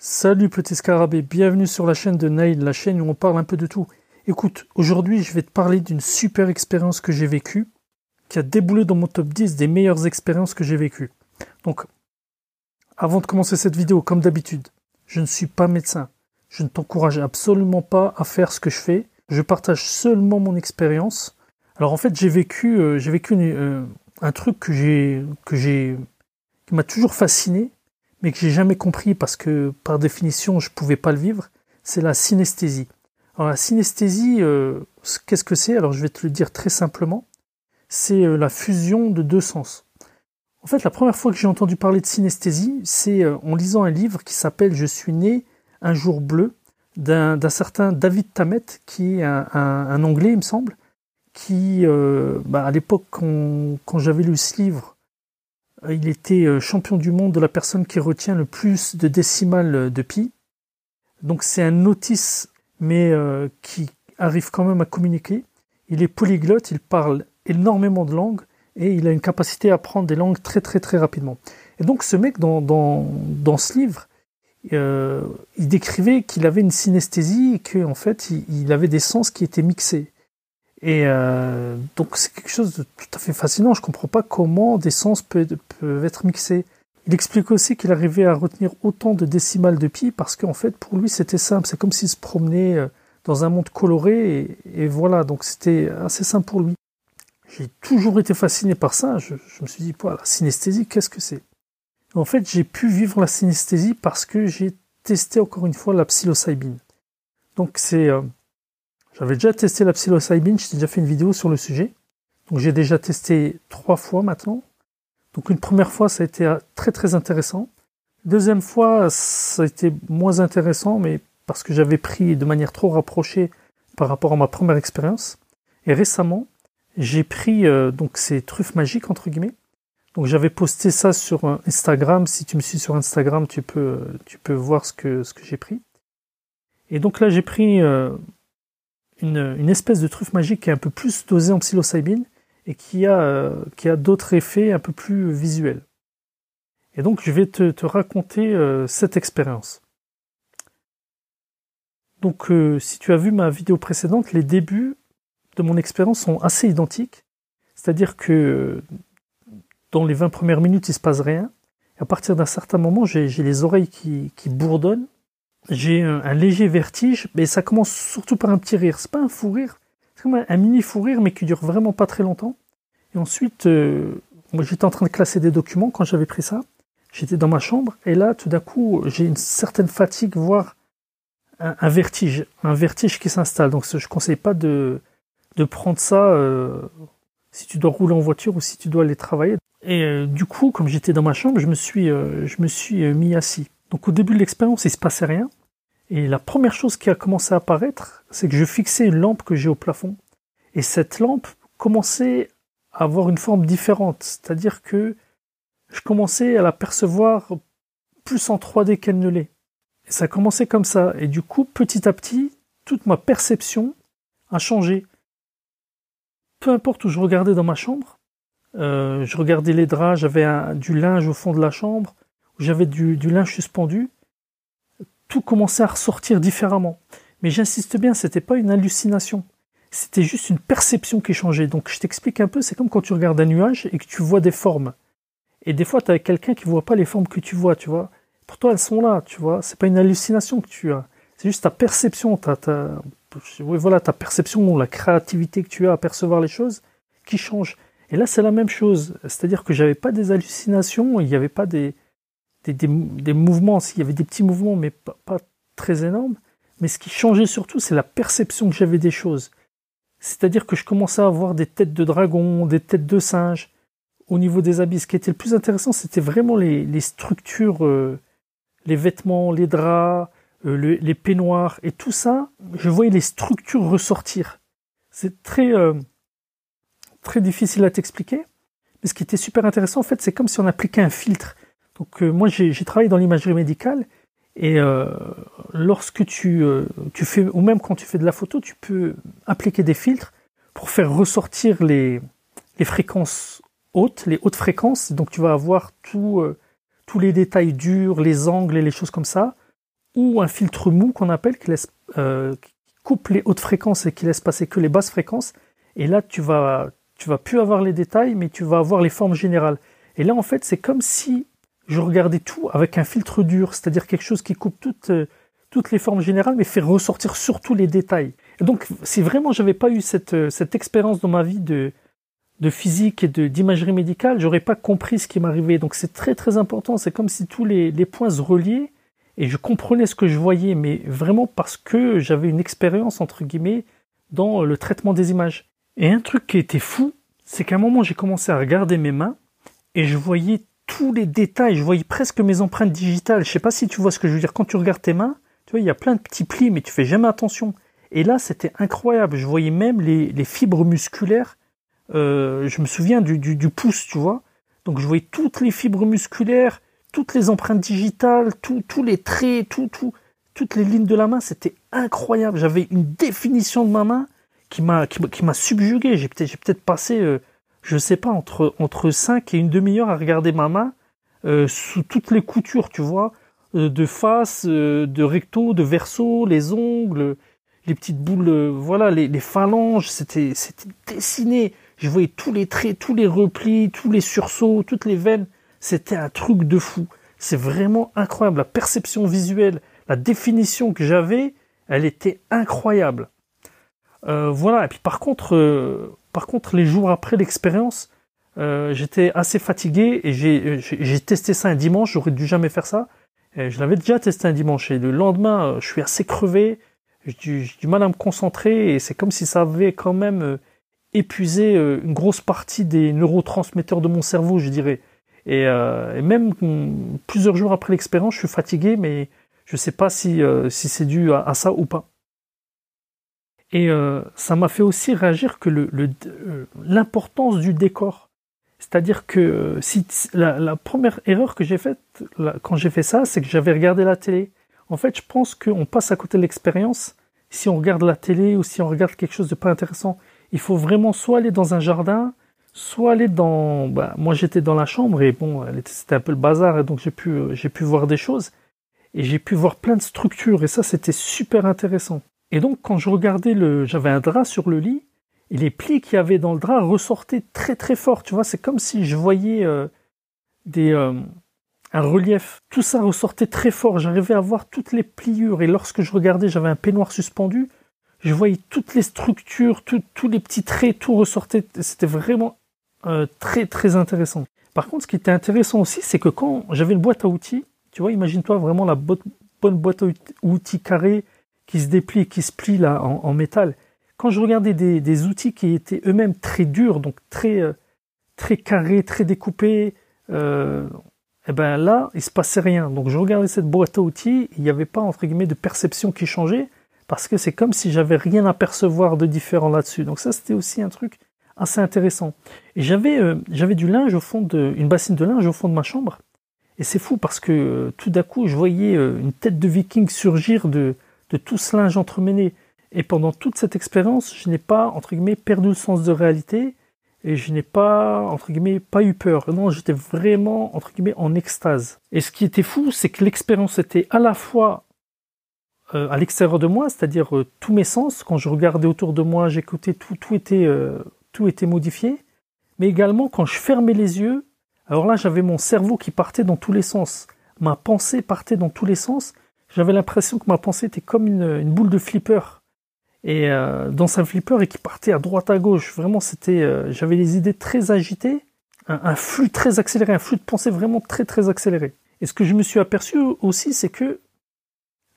Salut petit scarabée, bienvenue sur la chaîne de Nail, la chaîne où on parle un peu de tout. Écoute, aujourd'hui je vais te parler d'une super expérience que j'ai vécue, qui a déboulé dans mon top 10 des meilleures expériences que j'ai vécues. Donc, avant de commencer cette vidéo, comme d'habitude, je ne suis pas médecin. Je ne t'encourage absolument pas à faire ce que je fais. Je partage seulement mon expérience. Alors en fait, j'ai vécu, euh, j'ai vécu euh, un truc qui m'a toujours fasciné, mais que j'ai jamais compris parce que par définition je pouvais pas le vivre. C'est la synesthésie. Alors la synesthésie, euh, qu'est-ce que c'est? Alors je vais te le dire très simplement. C'est la fusion de deux sens. En fait, la première fois que j'ai entendu parler de synesthésie, c'est en lisant un livre qui s'appelle Je suis né un jour bleu d'un certain David Tamet, qui est un, Anglais, il me semble, qui, euh, bah, à l'époque, quand, j'avais lu ce livre, euh, il était euh, champion du monde de la personne qui retient le plus de décimales de pi. Donc c'est un notice, mais qui arrive quand même à communiquer. Il est polyglotte, il parle énormément de langues et il a une capacité à apprendre des langues très très très rapidement. Et donc ce mec dans, ce livre, euh, il décrivait qu'il avait une synesthésie et qu'en fait, il, avait des sens qui étaient mixés. Et euh, donc c'est quelque chose de tout à fait fascinant. Je comprends pas comment des sens peuvent, être mixés. Il explique aussi qu'il arrivait à retenir autant de décimales de pi parce qu'en fait pour lui c'était simple. C'est comme s'il se promenait euh, dans un monde coloré et, voilà. Donc c'était assez simple pour lui. J'ai toujours été fasciné par ça. Je, me suis dit, la synesthésie, qu'est-ce que c'est? En fait, j'ai pu vivre la synesthésie parce que j'ai testé encore une fois la psilocybine. Donc c'est, euh, j'avais déjà testé la psilocybine, j'ai déjà fait une vidéo sur le sujet. Donc j'ai déjà testé trois fois maintenant. Donc une première fois, ça a été euh, très très intéressant. Deuxième fois, ça a été moins intéressant, mais parce que j'avais pris de manière trop rapprochée par rapport à ma première expérience. Et récemment, j'ai pris euh, donc ces truffes magiques entre guillemets. Donc j'avais posté ça sur Instagram. Si tu me suis sur Instagram, tu peux, tu peux voir ce que, ce que j'ai pris. Et donc là, j'ai pris euh, une, espèce de truffe magique qui est un peu plus dosée en psilocybine et qui a, euh, d'autres effets un peu plus visuels. Et donc je vais te, te raconter euh, cette expérience. Donc si tu as vu ma vidéo précédente, les débuts de mon expérience sont assez identiques. C'est-à-dire que dans les 20 premières minutes, il se passe rien. À partir d'un certain moment, j'ai les oreilles qui bourdonnent. J'ai un, léger vertige, mais ça commence surtout par un petit rire. C'est pas un fou rire, c'est comme un, mini fou rire, mais qui dure vraiment pas très longtemps. Et ensuite, euh, moi j'étais en train de classer des documents quand j'avais pris ça. J'étais dans ma chambre, et là, tout d'un coup, j'ai une certaine fatigue, voire un, vertige, un vertige qui s'installe. Donc je conseille pas de, de prendre ça euh, si tu dois rouler en voiture ou si tu dois aller travailler. Et euh, du coup, comme j'étais dans ma chambre, je me suis, je me suis mis assis. Donc au début de l'expérience, il se passait rien. Et la première chose qui a commencé à apparaître, c'est que je fixais une lampe que j'ai au plafond. Et cette lampe commençait à avoir une forme différente. C'est-à-dire que je commençais à la percevoir plus en 3D qu'elle ne l'est. Et ça a commencé comme ça. Et du coup, petit à petit, toute ma perception a changé. Peu importe où je regardais dans ma chambre, euh, je regardais les draps, j'avais du linge au fond de la chambre, j'avais du, linge suspendu. Tout commençait à ressortir différemment. Mais j'insiste bien, c'était pas une hallucination. C'était juste une perception qui changeait. Donc je t'explique un peu, c'est comme quand tu regardes un nuage et que tu vois des formes. Et des fois, tu as quelqu'un qui voit pas les formes que tu vois, tu vois. Pour toi, elles sont là, tu vois. C'est pas une hallucination que tu as. C'est juste ta perception, ta, ta, voilà, ta perception, la créativité que tu as à percevoir les choses qui change. Et là, c'est la même chose. C'est-à-dire que j'avais pas des hallucinations, il n'y avait pas des, des, mouvements, il y avait des petits mouvements, mais pas, très énormes. Mais ce qui changeait surtout, c'est la perception que j'avais des choses. C'est-à-dire que je commençais à avoir des têtes de dragon, des têtes de singe au niveau des habits. Ce qui était le plus intéressant, c'était vraiment les, les structures, euh, les vêtements, les draps, euh, les peignoirs et tout ça. Je voyais les structures ressortir. C'est très, euh, très difficile à t'expliquer. Mais ce qui était super intéressant, en fait, c'est comme si on appliquait un filtre. Donc euh, moi, j'ai travaillé dans l'imagerie médicale et euh, lorsque tu, euh, tu fais, ou même quand tu fais de la photo, tu peux appliquer des filtres pour faire ressortir les, les fréquences hautes, les hautes fréquences. Donc tu vas avoir tout, tous les détails durs, les angles et les choses comme ça, ou un filtre mou qu'on appelle qui laisse euh, qui coupe les hautes fréquences et qui laisse passer que les basses fréquences. Et là, tu vas tu vas plus avoir les détails, mais tu vas avoir les formes générales. Et là, en fait, c'est comme si je regardais tout avec un filtre dur, c'est-à-dire quelque chose qui coupe toutes euh, toutes les formes générales, mais fait ressortir surtout les détails. Et donc, si vraiment j'avais pas eu cette, euh, cette expérience dans ma vie de, de physique et d'imagerie médicale, j'aurais pas compris ce qui m'arrivait. Donc c'est très très important. C'est comme si tous les, les points se reliaient et je comprenais ce que je voyais, mais vraiment parce que j'avais une expérience entre guillemets dans le traitement des images. Et un truc qui était fou, c'est qu'à un moment j'ai commencé à regarder mes mains et je voyais tous les détails, je voyais presque mes empreintes digitales. Je sais pas si tu vois ce que je veux dire. Quand tu regardes tes mains, tu vois, il y a plein de petits plis, mais tu fais jamais attention. Et là, c'était incroyable. Je voyais même les, fibres musculaires euh, je me souviens du, pouce, tu vois. Donc je voyais toutes les fibres musculaires, toutes les empreintes digitales, tous les traits, tout, tout, toutes les lignes de la main. C'était incroyable. J'avais une définition de ma main qui m'a qui, subjugué. J'ai peut-être j'ai peut-être passé, euh, je sais pas, entre entre 5 et une demi-heure à regarder ma main euh, sous toutes les coutures, tu vois, euh, de face, euh, de recto, de verso, les ongles, les petites boules, voilà, les, les phalanges. C'était c'était dessiné je voyais tous les traits, tous les replis, tous les sursauts, toutes les veines. C'était un truc de fou. C'est vraiment incroyable. La perception visuelle, la définition que j'avais, elle était incroyable. Euh, voilà. Et puis par contre, euh, par contre, les jours après l'expérience, euh, j'étais assez fatigué et j'ai testé ça un dimanche. J'aurais dû jamais faire ça. Et je l'avais déjà testé un dimanche et le lendemain, je suis assez crevé. J'ai du, mal à me concentrer et c'est comme si ça avait quand même épuisé euh, une grosse partie des neurotransmetteurs de mon cerveau, je dirais. Et, euh, même mm, plusieurs jours après l'expérience, je suis fatigué, mais je ne sais pas euh, si c'est dû à, ça ou pas. Et ça m'a fait aussi réagir que l'importance le, du décor. C'est-à-dire que si la, première erreur que j'ai faite quand j'ai fait ça, c'est que j'avais regardé la télé. En fait, je pense qu'on passe à côté de l'expérience si on regarde la télé ou si on regarde quelque chose de pas intéressant il faut vraiment soit aller dans un jardin, soit aller dans. Bah, moi, j'étais dans la chambre et bon, c'était un peu le bazar et donc j'ai pu, euh, j'ai pu voir des choses et j'ai pu voir plein de structures et ça, c'était super intéressant. Et donc, quand je regardais le, j'avais un drap sur le lit et les plis qu'il y avait dans le drap ressortaient très très fort. Tu vois, c'est comme si je voyais euh, des euh, un relief. Tout ça ressortait très fort. J'arrivais à voir toutes les pliures et lorsque je regardais, j'avais un peignoir suspendu je voyais toutes les structures, tous les petits traits, tout ressortait. C'était vraiment euh, très très intéressant. Par contre, ce qui était intéressant aussi, c'est que quand j'avais une boîte à outils, tu vois, imagine-toi vraiment la bonne boîte à outils carrée qui se déplie, qui se plie là en, métal. Quand je regardais des, outils qui étaient eux-mêmes très durs, donc très euh, très carrés, très découpés, euh, et eh ben là, il se passait rien. Donc je regardais cette boîte à outils, il n'y avait pas entre guillemets de perception qui changeait parce que c'est comme si j'avais rien à percevoir de différent là-dessus. Donc ça, c'était aussi un truc assez intéressant. Et j'avais euh, j'avais du linge au fond de une bassine de linge au fond de ma chambre. Et c'est fou parce que euh, tout d'un coup, je voyais une tête de viking surgir de de tout ce linge entremêlé. Et pendant toute cette expérience, je n'ai pas entre guillemets perdu le sens de réalité et je n'ai pas entre guillemets pas eu peur. Non, j'étais vraiment entre guillemets en extase. Et ce qui était fou, c'est que l'expérience était à la fois euh, à l'extérieur de moi, c'est-à-dire euh, tous mes sens. Quand je regardais autour de moi, j'écoutais tout, tout euh, tout était modifié. Mais également quand je fermais les yeux, alors là j'avais mon cerveau qui partait dans tous les sens. Ma pensée partait dans tous les sens. J'avais l'impression que ma pensée était comme une, une boule de flipper et dans un flipper et qui partait à droite à gauche. Vraiment, c'était, j'avais les idées très agitées, un, flux très accéléré, un flux de pensée vraiment très très accéléré. Et ce que je me suis aperçu aussi, c'est que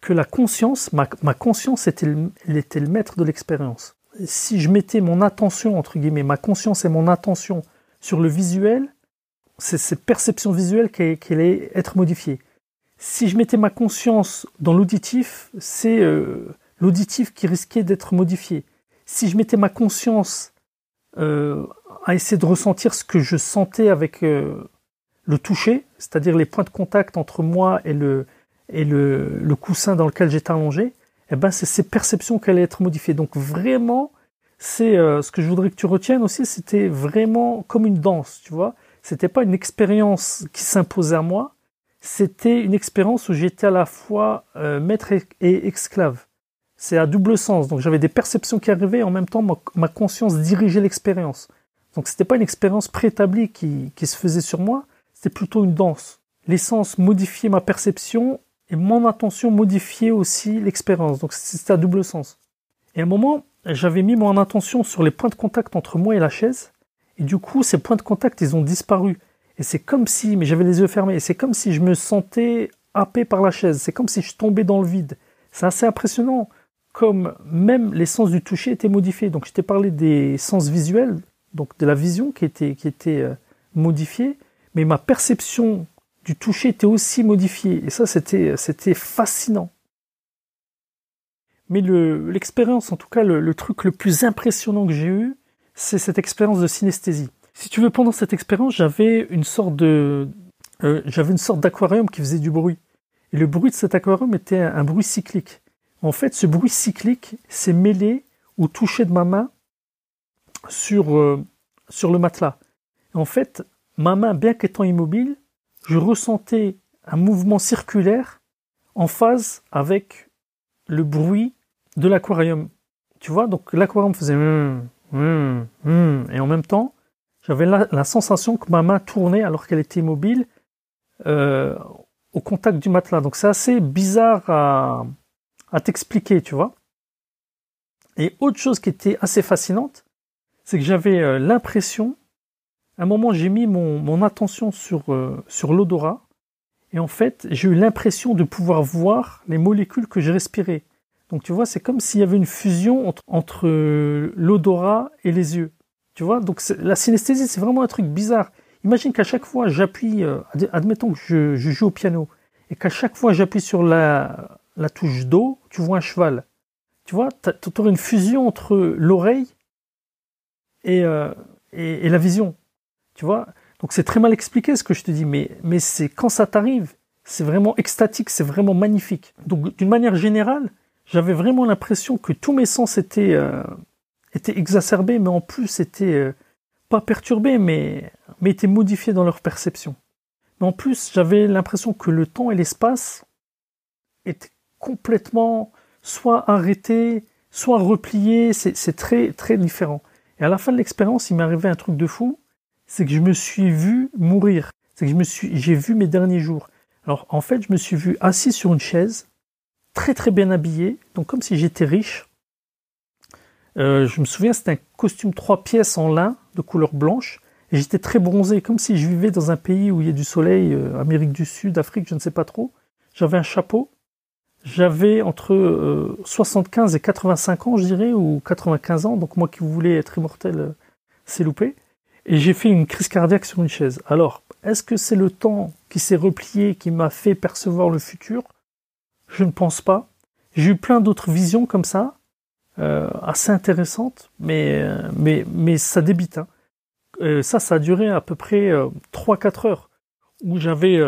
que la conscience, ma, conscience était le, était le maître de l'expérience. Si je mettais mon attention, entre guillemets, ma conscience et mon attention sur le visuel, c'est cette perception visuelle qui, allait être modifiée. Si je mettais ma conscience dans l'auditif, c'est euh, l'auditif qui risquait d'être modifié. Si je mettais ma conscience euh, à essayer de ressentir ce que je sentais avec euh, le toucher, c'est-à-dire les points de contact entre moi et le, et le, le coussin dans lequel j'étais allongé, eh ben c'est ces perceptions qui allaient être modifiées. Donc vraiment, c'est euh, ce que je voudrais que tu retiennes aussi, c'était vraiment comme une danse, tu vois. C'était pas une expérience qui s'imposait à moi, c'était une expérience où j'étais à la fois euh, maître et esclave. C'est à double sens. Donc j'avais des perceptions qui arrivaient et en même temps ma, conscience dirigeait l'expérience. Donc c'était pas une expérience préétablie qui, se faisait sur moi, c'était plutôt une danse. L'essence modifiait ma perception et mon attention modifiait aussi l'expérience. Donc c'était à double sens. Et à un moment, j'avais mis mon attention sur les points de contact entre moi et la chaise. Et du coup, ces points de contact, ils ont disparu. Et c'est comme si, mais j'avais les yeux fermés, et c'est comme si je me sentais happé par la chaise. C'est comme si je tombais dans le vide. C'est assez impressionnant. Comme même les sens du toucher étaient modifiés. Donc je t'ai parlé des sens visuels, donc de la vision qui était, qui était euh, modifiée, mais ma perception du toucher était aussi modifiée. Et ça, c'était, c'était fascinant. Mais l'expérience, en tout cas, le, truc le plus impressionnant que j'ai eu, c'est cette expérience de synesthésie. Si tu veux, pendant cette expérience, j'avais une sorte de, euh, j'avais une sorte d'aquarium qui faisait du bruit. Et le bruit de cet aquarium était un, bruit cyclique. En fait, ce bruit cyclique s'est mêlé au toucher de ma main sur, euh, sur le matelas. en fait, ma main, bien qu'étant immobile, je ressentais un mouvement circulaire en phase avec le bruit de l'aquarium. Tu vois, donc l'aquarium faisait hum, et en même temps, j'avais la, sensation que ma main tournait alors qu'elle était immobile euh, au contact du matelas. Donc c'est assez bizarre à, t'expliquer, tu vois. Et autre chose qui était assez fascinante, c'est que j'avais euh, l'impression, à un moment j'ai mis mon, attention sur, euh, sur l'odorat, et en fait j'ai eu l'impression de pouvoir voir les molécules que j'ai respirées. Donc tu vois, c'est comme s'il y avait une fusion entre l'odorat et les yeux. Tu vois, donc la synesthésie, c'est vraiment un truc bizarre. Imagine qu'à chaque fois j'appuie, euh, admettons que je, joue au piano, et qu'à chaque fois j'appuie sur la, la touche Do, tu vois un cheval. Tu vois, tu aurais une fusion entre l'oreille euh, et, et, la vision. Tu vois, donc c'est très mal expliqué ce que je te dis, mais, mais c'est quand ça t'arrive, c'est vraiment extatique, c'est vraiment magnifique. Donc d'une manière générale, j'avais vraiment l'impression que tous mes sens étaient, euh, étaient exacerbés, mais en plus étaient euh, pas perturbés, mais, mais modifiés dans leur perception. Mais en plus, j'avais l'impression que le temps et l'espace étaient complètement soit arrêtés, soit repliés. C'est très, très différent. Et à la fin de l'expérience, il m'est arrivé un truc de fou. C'est que je me suis vu mourir. C'est que je me suis, j'ai vu mes derniers jours. Alors, en fait, je me suis vu assis sur une chaise, très très bien habillé, donc comme si j'étais riche, euh, je me souviens, c'était un costume trois pièces en lin de couleur blanche. Et j'étais très bronzé, comme si je vivais dans un pays où il y a du soleil, euh, Amérique du Sud, Afrique, je ne sais pas trop. J'avais un chapeau. J'avais entre 75 euh, et 85 ans, je dirais, ou 95 ans. Donc moi qui voulais être immortel, c'est loupé. Et j'ai fait une crise cardiaque sur une chaise. Alors, est-ce que c'est le temps qui s'est replié qui m'a fait percevoir le futur? Je ne pense pas. J'ai eu plein d'autres visions comme ça. Euh, assez intéressante, mais, mais, mais ça débite. Hein. Euh, ça, ça a duré à peu près 3-4 euh, heures, où j'avais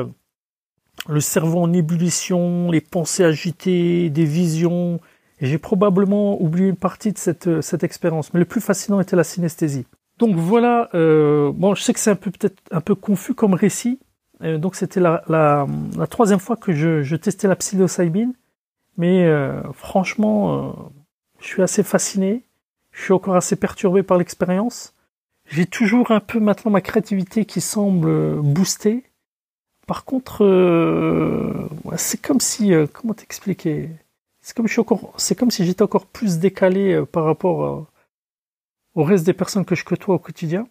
le cerveau en ébullition, les pensées agitées, des visions, j'ai probablement oublié une partie de cette, cette expérience. Mais le plus fascinant était la synesthésie. Donc voilà, bon, je sais que c'est un peu peut-être un peu confus comme récit. donc c'était la, la, la, troisième fois que je, je testais la psilocybine, mais franchement je suis assez fasciné. Je suis encore assez perturbé par l'expérience. J'ai toujours un peu maintenant ma créativité qui semble booster. Par contre, euh, c'est comme si, euh, comment t'expliquer? C'est comme, comme si j'étais encore plus décalé euh, par rapport au reste des personnes que je côtoie au quotidien.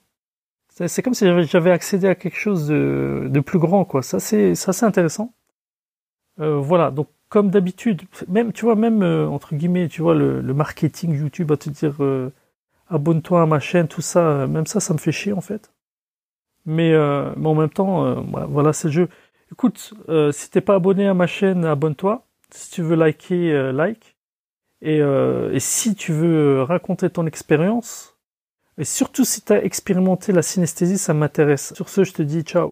C'est comme si j'avais accédé à quelque chose de, de plus grand, quoi. Ça, c'est, intéressant. voilà. Donc, comme d'habitude, même tu vois, même euh, entre guillemets, tu vois, le, marketing YouTube à te dire euh, abonne-toi à ma chaîne, tout ça, euh, même ça, ça me fait chier en fait. Mais, mais en même temps, voilà, c'est le jeu. Écoute, si t'es pas abonné à ma chaîne, abonne-toi. Si tu veux liker, like. Et, et si tu veux raconter ton expérience, et surtout si tu as expérimenté la synesthésie, ça m'intéresse. Sur ce, je te dis ciao.